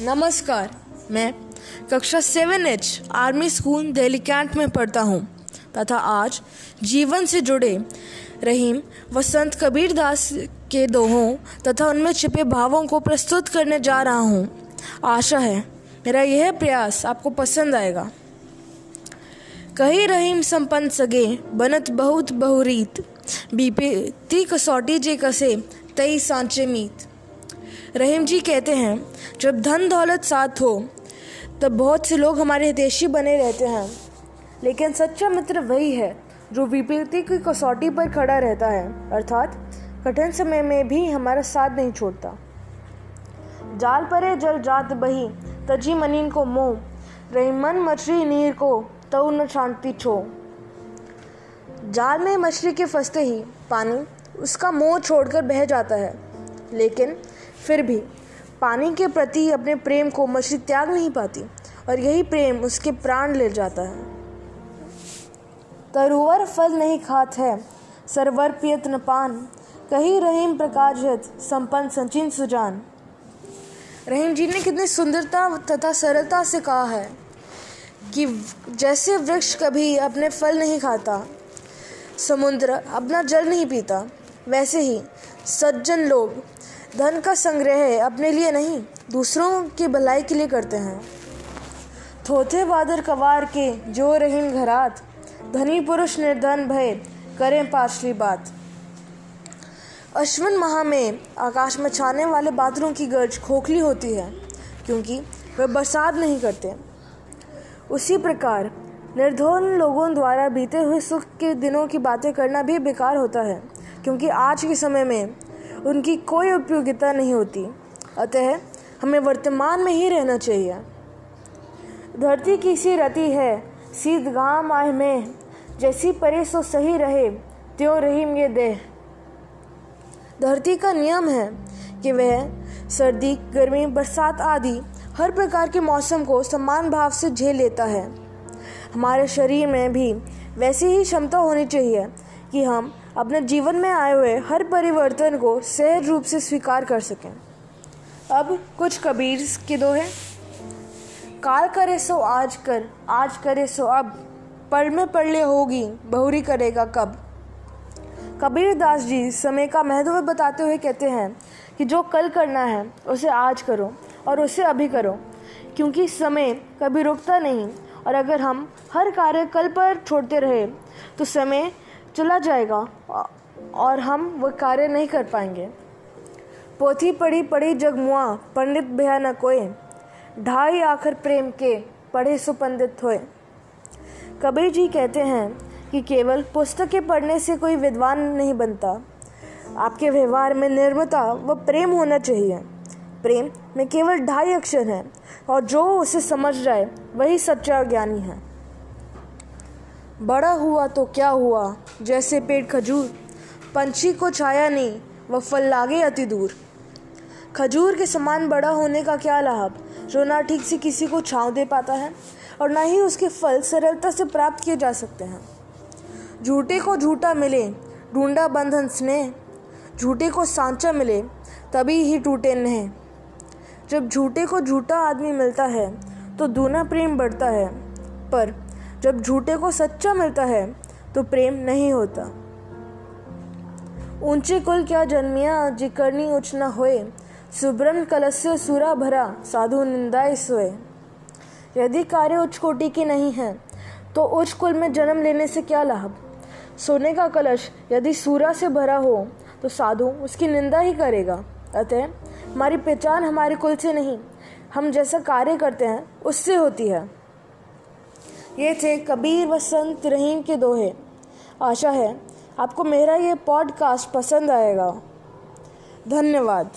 नमस्कार, मैं कक्षा seven H army school Delhi cantt में पढ़ता हूँ, तथा आज जीवन से जुड़े रहीम व संत कबीर दास के दोहों तथा उनमें छिपे भावों को प्रस्तुत करने जा रहा हूँ। आशा है, मेरा यह प्रयास आपको पसंद आएगा। कही रहीम संपन्न सगे, बनत बहुत बहुरीत, बीपी कसौटी जे कसे, तई सांचे मीत। रहीम जी कहते हैं, जब धन दौलत साथ हो, तब बहुत से लोग हमारे हितेशी बने रहते हैं। लेकिन सच्चा मित्र वही है, जो विपत्ति की कसौटी पर खड़ा रहता है, अर्थात कठिन समय में भी हमारा साथ नहीं छोड़ता। जाल परे जल जात बही, तजी मनीन को मोह रही मन मछली नीर को तऊ न शांति छो। जाल में मछली के फंसते ही पानी, उसका मोह छोड़कर बह जाता है। लेकिन फिर भी पानी के प्रति अपने प्रेम को मछली त्याग नहीं पाती और यही प्रेम उसके प्राण ले जाता है। तरुवर फल नहीं खात है, सरवर पियत न पान। कही रहीम प्रकाशत संपन्न संचिन सुजान। रहीम जी ने कितनी सुंदरता तथा सरलता से कहा है कि जैसे वृक्ष कभी अपने फल नहीं खाता, समुद्र अपना जल नहीं पीता, वैसे ही सज्जन लोग धन का संग्रह अपने लिए नहीं, दूसरों की भलाई के लिए करते हैं। थोथे बादर कवार के जो रहीम घरात, धनी पुरुष निर्धन भय, करें पाछली बात। अश्विन माह में आकाश में छाने वाले बादलों की गर्ज खोखली होती है, क्योंकि वे बरसात नहीं करते। उसी प्रकार, निर्धन लोगों द्वारा बीते हुए सुख के दिनों की बातें करना भी बेकार होता है, क्योंकि आज के समय में उनकी कोई उपयोगिता नहीं होती। अतः हमें वर्तमान में ही रहना चाहिए। धरती की सी रति है, सीध गाम आय में। जैसी परे सो सही रहे, त्यों रहीम ये देह। धरती का नियम है कि वह सर्दी, गर्मी, बरसात आदि हर प्रकार के मौसम को समान भाव से झेल लेता है। हमारे शरीर में भी वैसी ही क्षमता होनी चाहिए कि हम अपने जीवन में आए हुए हर परिवर्तन को सहज रूप से स्वीकार कर सकें। अब कुछ कबीर के दो हैं। काल करे सो आज कर, आज करे सो अब। पढ़ में पढ़ले होगी, बहुरी करेगा कब। कबीर दास जी समय का महत्व बताते हुए कहते हैं कि जो कल करना है, उसे आज करो और उसे अभी करो, क्योंकि समय कभी रुकता नहीं। और अगर हम हर कार्य कल पर छोड़ते रहे तो समय चला जाएगा और हम वह कार्य नहीं कर पाएँगे। पोथी पढ़ी पढ़ी जगमुआ, पंडित भया न कोय ढाई आखिर प्रेम के पढ़े सुपंडित होए। कबीर जी कहते हैं कि केवल पुस्तकें पढ़ने से कोई विद्वान नहीं बनता। आपके व्यवहार में निर्मता व प्रेम होना चाहिए। प्रेम में केवल ढाई अक्षर हैं और जो उसे समझ जाए, वही सच्चा ज्ञानी है। बड़ा हुआ तो क्या हुआ? जैसे पेड़ खजूर। पंछी को छाया नहीं, वह फल लागे अति दूर। खजूर के समान बड़ा होने का क्या लाभ? जो ना ठीक से किसी को छाँव दे पाता है, और ना ही उसके फल सरलता से प्राप्त किए जा सकते हैं। झूठे को झूठा मिले, ढूंढा बंधन स्नेह। झूठे को सांचा मिले, तभी ही टूटे नह। जब झूठे को झूठा आदमी मिलता है तो दूना प्रेम बढ़ता है। पर जब झूठे को सच्चा मिलता है तो प्रेम नहीं होता। ऊँचे कुल क्या जन्मिया, जिकरनी उच्च न होए। सुब्रन कलस्य सूरा भरा, साधु निंदाए सोए। यदि कार्य उच्च कोटि की नहीं है तो उच्च कुल में जन्म लेने से क्या लाभ? सोने का कलश यदि सूरा से भरा हो तो साधु उसकी निंदा ही करेगा। अतः हमारी पहचान हमारे कुल से नहीं, हम जैसा कार्य करते हैं, उससे होती है। ये थे कबीर वसंत संत रहीम के दोहे। आशा है आपको मेरा ये पॉडकास्ट पसंद आएगा। धन्यवाद।